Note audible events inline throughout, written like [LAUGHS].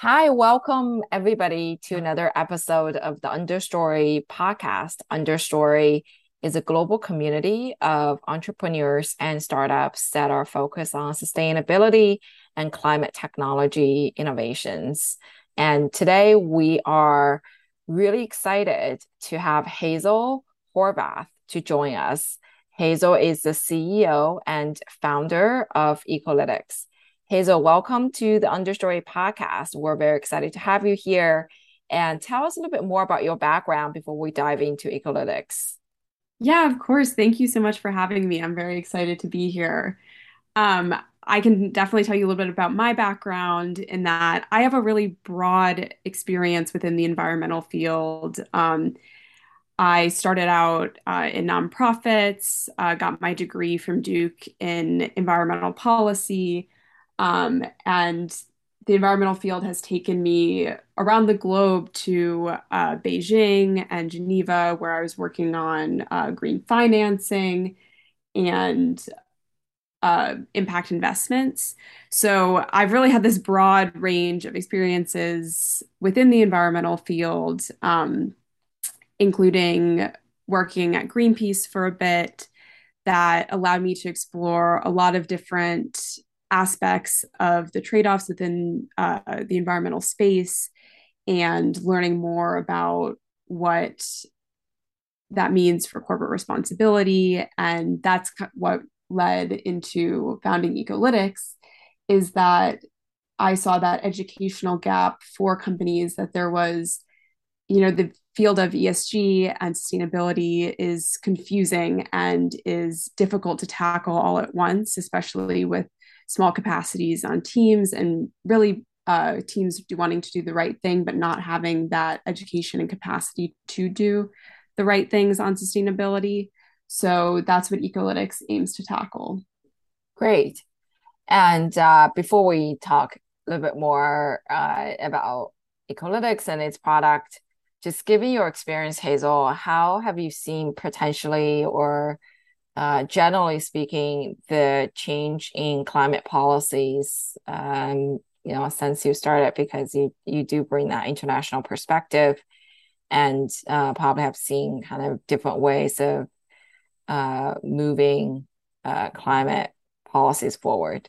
Hi, welcome everybody to another episode of the Understory podcast. Understory is a global community of entrepreneurs and startups that are focused on sustainability and climate technology innovations. And today we are really excited to have Hazel Horvath to join us. Hazel is the CEO and founder of Ecolytics. Hazel, welcome to the Understory podcast. We're very excited to have you here. And tell us a little bit more about your background before we dive into Ecolytics. Yeah, of course. Thank you so much for having me. I'm very excited to be here. Um, I can definitely tell you a little bit about my background in that I have a really broad experience within the environmental field. Um, I started out uh, in nonprofits, uh, got my degree from Duke in environmental policy, um, and the environmental field has taken me around the globe to uh, Beijing and Geneva, where I was working on uh, green financing and uh, impact investments. So I've really had this broad range of experiences within the environmental field, um, including working at Greenpeace for a bit, that allowed me to explore a lot of different aspects of the trade offs within uh, the environmental space and learning more about what that means for corporate responsibility. And that's what led into founding Ecolytics is that I saw that educational gap for companies that there was, you know, the field of ESG and sustainability is confusing and is difficult to tackle all at once, especially with small capacities on teams and really uh, teams wanting to do the right thing, but not having that education and capacity to do the right things on sustainability. So that's what Ecolytics aims to tackle. Great. And uh, before we talk a little bit more uh, about Ecolytics and its product, just given your experience, Hazel, how have you seen potentially or uh, generally speaking, the change in climate policies, um, you know, since you started, because you you do bring that international perspective, and uh, probably have seen kind of different ways of uh, moving uh, climate policies forward.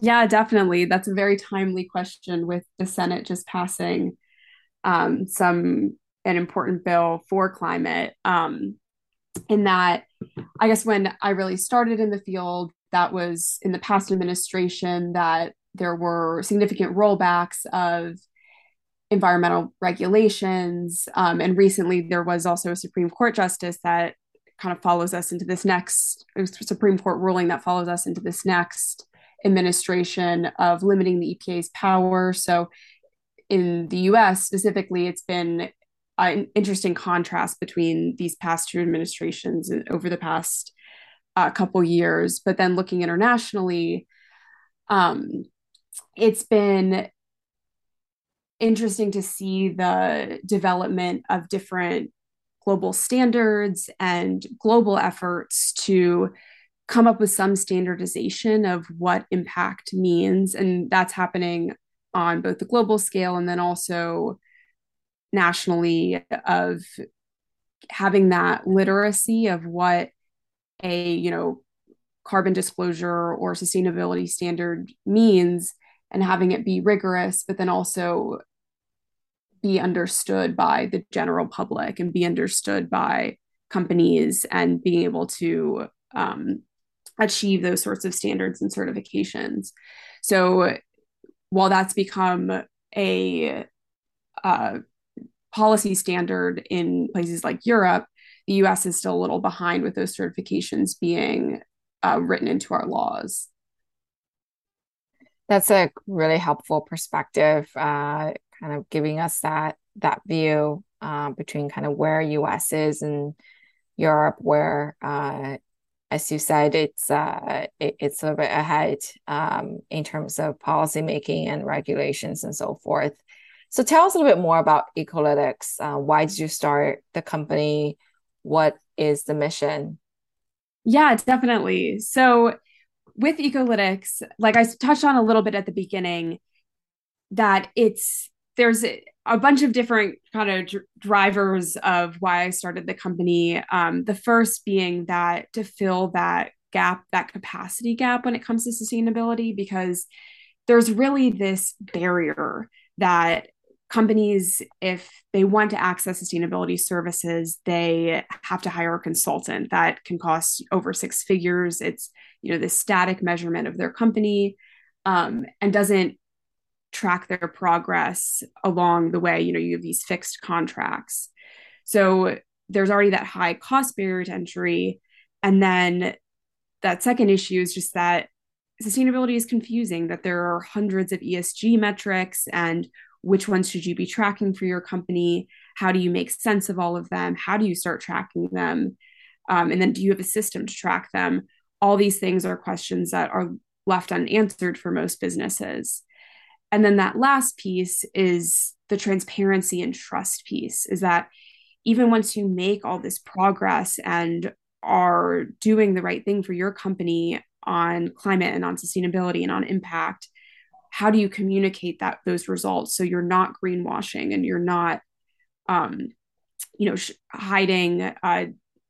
Yeah, definitely. That's a very timely question with the Senate just passing um, some an important bill for climate. Um, in that I guess when I really started in the field, that was in the past administration that there were significant rollbacks of environmental regulations. Um, and recently, there was also a Supreme Court justice that kind of follows us into this next Supreme Court ruling that follows us into this next administration of limiting the EPA's power. So, in the US specifically, it's been an interesting contrast between these past two administrations over the past uh, couple years. But then looking internationally, um, it's been interesting to see the development of different global standards and global efforts to come up with some standardization of what impact means. And that's happening on both the global scale and then also nationally of having that literacy of what a you know carbon disclosure or sustainability standard means and having it be rigorous but then also be understood by the general public and be understood by companies and being able to um, achieve those sorts of standards and certifications. So while that's become a uh, policy standard in places like Europe, the US is still a little behind with those certifications being uh, written into our laws. That's a really helpful perspective, uh, kind of giving us that that view uh, between kind of where US is and Europe, where, uh, as you said, it's uh, it, it's a bit ahead um, in terms of policymaking and regulations and so forth. So tell us a little bit more about Ecolytics. Uh, why did you start the company? What is the mission? Yeah, definitely. So with Ecolytics, like I touched on a little bit at the beginning, that it's there's a, a bunch of different kind of dr- drivers of why I started the company. Um, the first being that to fill that gap, that capacity gap when it comes to sustainability, because there's really this barrier that companies, if they want to access sustainability services, they have to hire a consultant that can cost over six figures. It's you know the static measurement of their company um, and doesn't track their progress along the way. You know, you have these fixed contracts. So there's already that high cost barrier to entry. And then that second issue is just that sustainability is confusing, that there are hundreds of ESG metrics and which ones should you be tracking for your company? How do you make sense of all of them? How do you start tracking them? Um, and then do you have a system to track them? All these things are questions that are left unanswered for most businesses. And then that last piece is the transparency and trust piece is that even once you make all this progress and are doing the right thing for your company on climate and on sustainability and on impact, how do you communicate that those results so you're not greenwashing and you're not um, you know sh- hiding uh,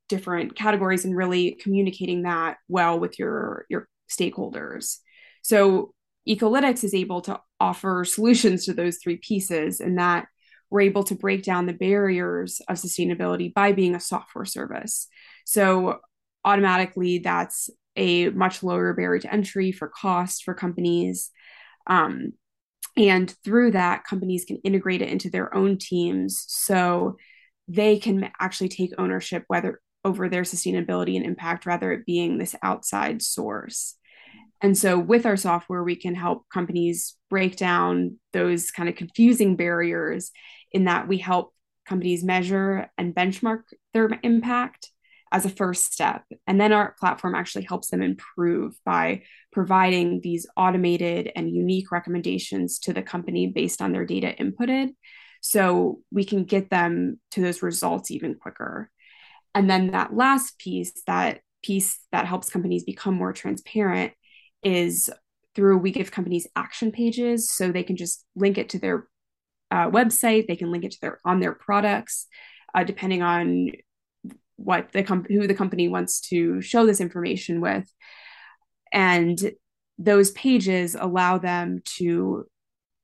different categories and really communicating that well with your your stakeholders so Ecolytics is able to offer [LAUGHS] solutions to those three pieces, and that we're able to break down the barriers of sustainability by being a software service. So, automatically, that's a much lower barrier to entry for cost for companies. Um, and through that, companies can integrate it into their own teams so they can actually take ownership whether over their sustainability and impact rather it being this outside source. And so with our software, we can help companies break down those kind of confusing barriers in that we help companies measure and benchmark their impact as a first step. And then our platform actually helps them improve by providing these automated and unique recommendations to the company based on their data inputted. So we can get them to those results even quicker. And then that last piece, that piece that helps companies become more transparent, is through we give companies action pages so they can just link it to their uh, website they can link it to their on their products uh, depending on what the com- who the company wants to show this information with and those pages allow them to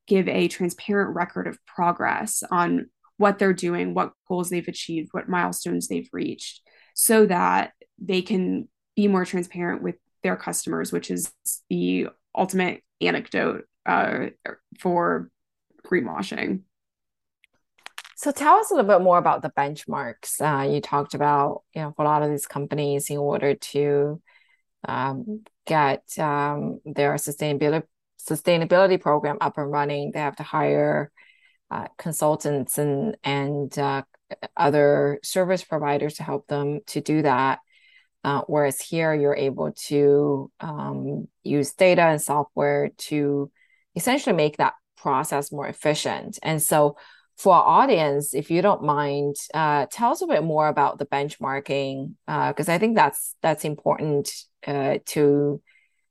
give a transparent record of progress on what they're doing what goals they've achieved what milestones they've reached so that they can be more transparent with their customers, which is the ultimate anecdote uh, for greenwashing. So tell us a little bit more about the benchmarks. Uh, you talked about, you know, for a lot of these companies, in order to um, get um, their sustainability sustainability program up and running, they have to hire uh, consultants and and uh, other service providers to help them to do that. Uh, whereas here, you're able to um, use data and software to essentially make that process more efficient. And so, for our audience, if you don't mind, uh, tell us a bit more about the benchmarking, because uh, I think that's that's important uh, to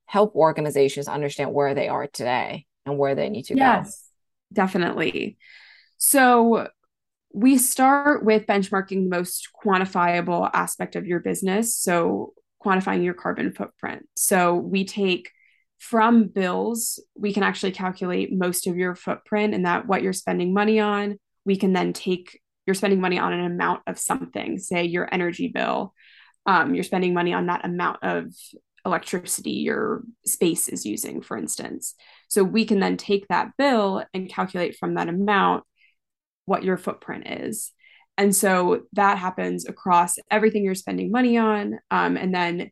help organizations understand where they are today and where they need to yes, go. Yes, definitely. So we start with benchmarking the most quantifiable aspect of your business. So, quantifying your carbon footprint. So, we take from bills, we can actually calculate most of your footprint and that what you're spending money on. We can then take you're spending money on an amount of something, say your energy bill. Um, you're spending money on that amount of electricity your space is using, for instance. So we can then take that bill and calculate from that amount what your footprint is. And so that happens across everything you're spending money on. Um, and then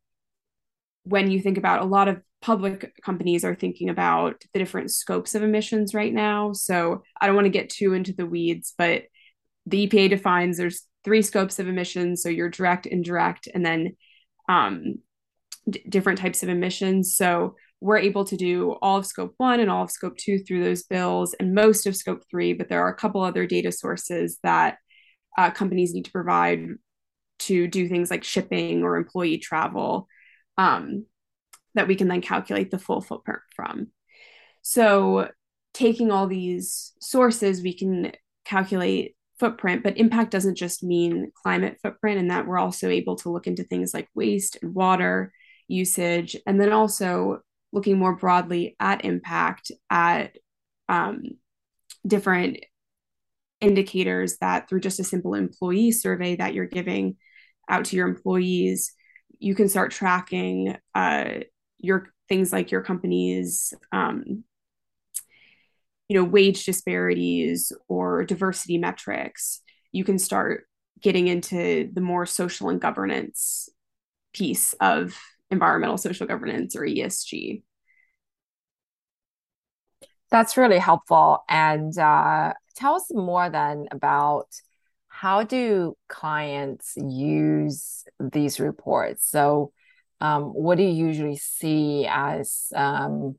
when you think about a lot of public companies are thinking about the different scopes of emissions right now. So I don't want to get too into the weeds, but the EPA defines there's three scopes of emissions. So you're direct, indirect, and then um, d- different types of emissions. So we're able to do all of scope one and all of scope two through those bills and most of scope three, but there are a couple other data sources that uh, companies need to provide to do things like shipping or employee travel um, that we can then calculate the full footprint from. So taking all these sources, we can calculate footprint, but impact doesn't just mean climate footprint, and that we're also able to look into things like waste and water usage, and then also looking more broadly at impact at um, different indicators that through just a simple employee survey that you're giving out to your employees, you can start tracking uh, your things like your company's um, you know wage disparities or diversity metrics you can start getting into the more social and governance piece of environmental social governance or esg that's really helpful. And uh, tell us more then about how do clients use these reports? So um, what do you usually see as um,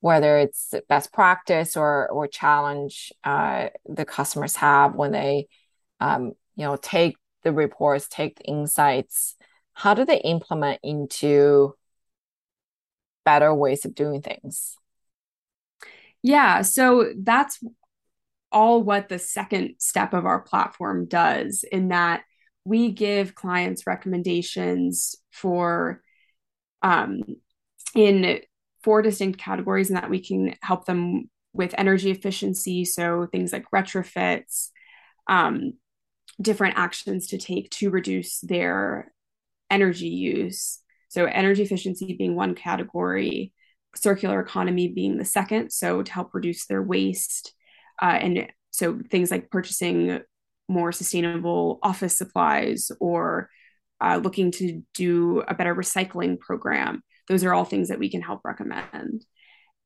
whether it's best practice or or challenge uh, the customers have when they um, you know take the reports take the insights? How do they implement into better ways of doing things? Yeah so that's all what the second step of our platform does in that we give clients recommendations for um, in four distinct categories and that we can help them with energy efficiency. So things like retrofits, um, different actions to take to reduce their energy use. So energy efficiency being one category, circular economy being the second. So to help reduce their waste. Uh, and so things like purchasing more sustainable office supplies or uh, looking to do a better recycling program those are all things that we can help recommend.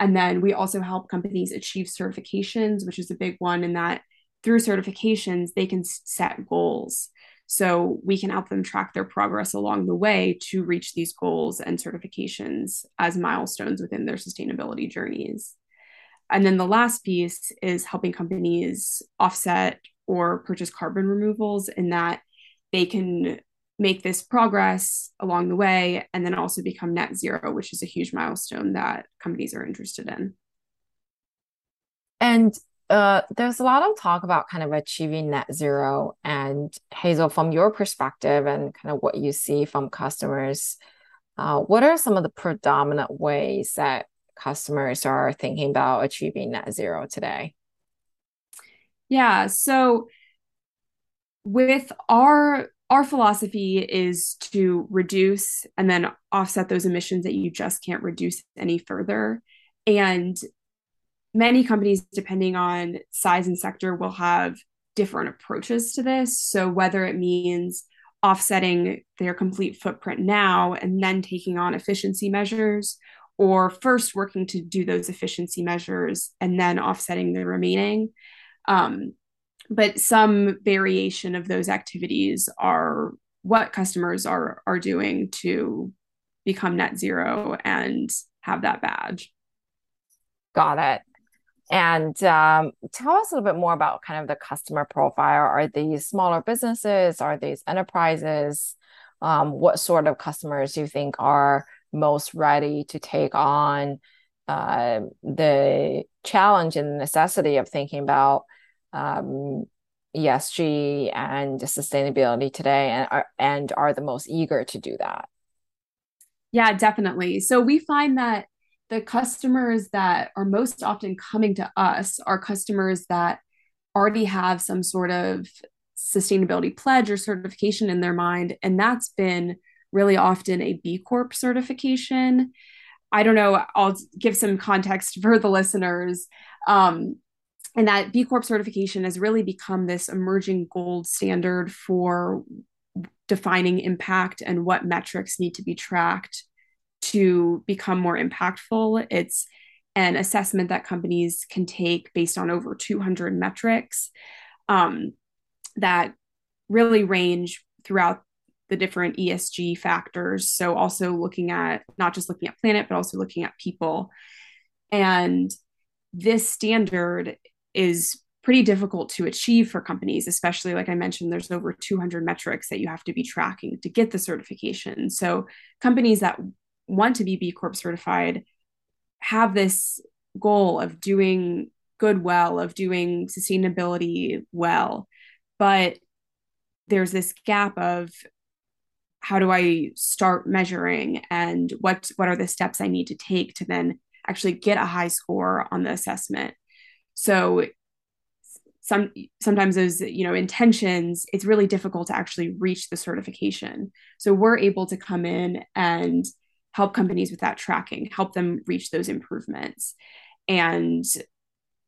And then we also help companies achieve certifications, which is a big one in that through certifications, they can set goals. So we can help them track their progress along the way to reach these goals and certifications as milestones within their sustainability journeys. And then the last piece is helping companies offset or purchase carbon removals in that they can make this progress along the way and then also become net zero, which is a huge milestone that companies are interested in. And uh, there's a lot of talk about kind of achieving net zero. And Hazel, from your perspective and kind of what you see from customers, uh, what are some of the predominant ways that customers are thinking about achieving net zero today? Yeah. So with our our philosophy is to reduce and then offset those emissions that you just can't reduce any further. And many companies, depending on size and sector, will have different approaches to this. So, whether it means offsetting their complete footprint now and then taking on efficiency measures, or first working to do those efficiency measures and then offsetting the remaining. Um, but some variation of those activities are what customers are are doing to become net zero and have that badge. Got it. And um, tell us a little bit more about kind of the customer profile. Are these smaller businesses? Are these enterprises? Um, what sort of customers do you think are most ready to take on uh, the challenge and necessity of thinking about um, ESG and sustainability today and are, and are the most eager to do that? Yeah, definitely. So we find that the customers that are most often coming to us are customers that already have some sort of sustainability pledge or certification in their mind. And that's been really often a B Corp certification. I don't know, I'll give some context for the listeners. Um, and that B Corp certification has really become this emerging gold standard for defining impact and what metrics need to be tracked to become more impactful. It's an assessment that companies can take based on over 200 metrics um, that really range throughout the different ESG factors. So, also looking at not just looking at planet, but also looking at people. And this standard is pretty difficult to achieve for companies, especially like I mentioned, there's over 200 metrics that you have to be tracking to get the certification. So companies that want to be B Corp certified have this goal of doing good well of doing sustainability well but there's this gap of how do i start measuring and what what are the steps i need to take to then actually get a high score on the assessment so some sometimes those you know intentions it's really difficult to actually reach the certification so we're able to come in and help companies with that tracking help them reach those improvements and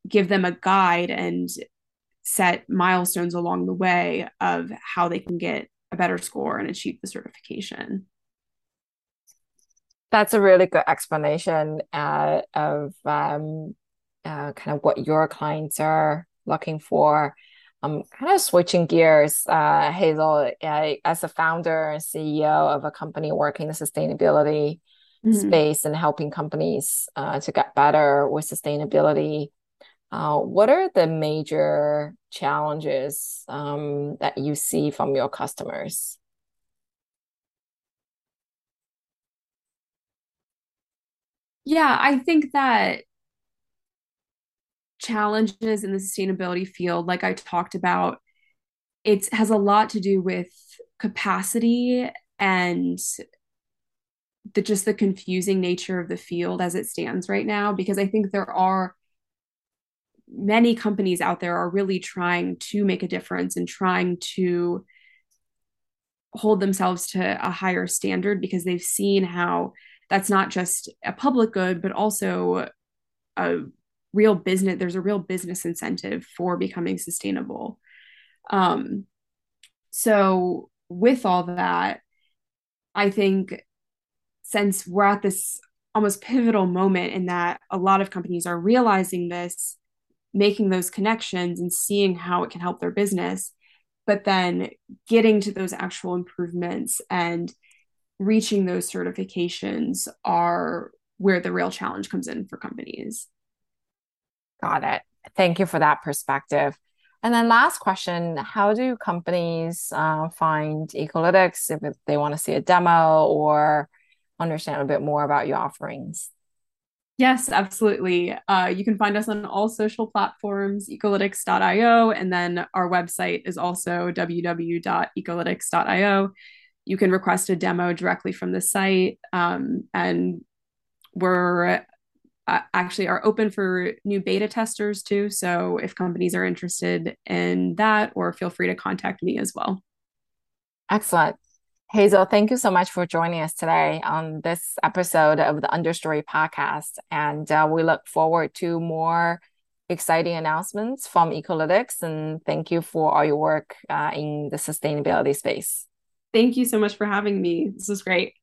give them a guide and set milestones along the way of how they can get a better score and achieve the certification. That's a really good explanation uh, of um, uh, kind of what your clients are looking for. I'm kind of switching gears, uh, Hazel, uh, as a founder and CEO of a company working in the sustainability mm-hmm. space and helping companies uh, to get better with sustainability. Uh, what are the major challenges um, that you see from your customers? Yeah, I think that challenges in the sustainability field, like I talked about, it has a lot to do with capacity and the just the confusing nature of the field as it stands right now because I think there are many companies out there are really trying to make a difference and trying to hold themselves to a higher standard because they've seen how that's not just a public good but also a real business there's a real business incentive for becoming sustainable. Um so with all that i think since we're at this almost pivotal moment in that a lot of companies are realizing this making those connections and seeing how it can help their business but then getting to those actual improvements and reaching those certifications are where the real challenge comes in for companies got it thank you for that perspective and then last question how do companies uh, find ecolytics if they want to see a demo or understand a bit more about your offerings Yes, absolutely. Uh, you can find us on all social platforms, ecolytics.io, and then our website is also www.ecolytics.io. You can request a demo directly from the site, um, and we're actually are open for new beta testers too. So if companies are interested in that, or feel free to contact me as well. Excellent. Hazel, thank you so much for joining us today on this episode of the Understory podcast. And uh, we look forward to more exciting announcements from Ecolytics. And thank you for all your work uh, in the sustainability space. Thank you so much for having me. This was great.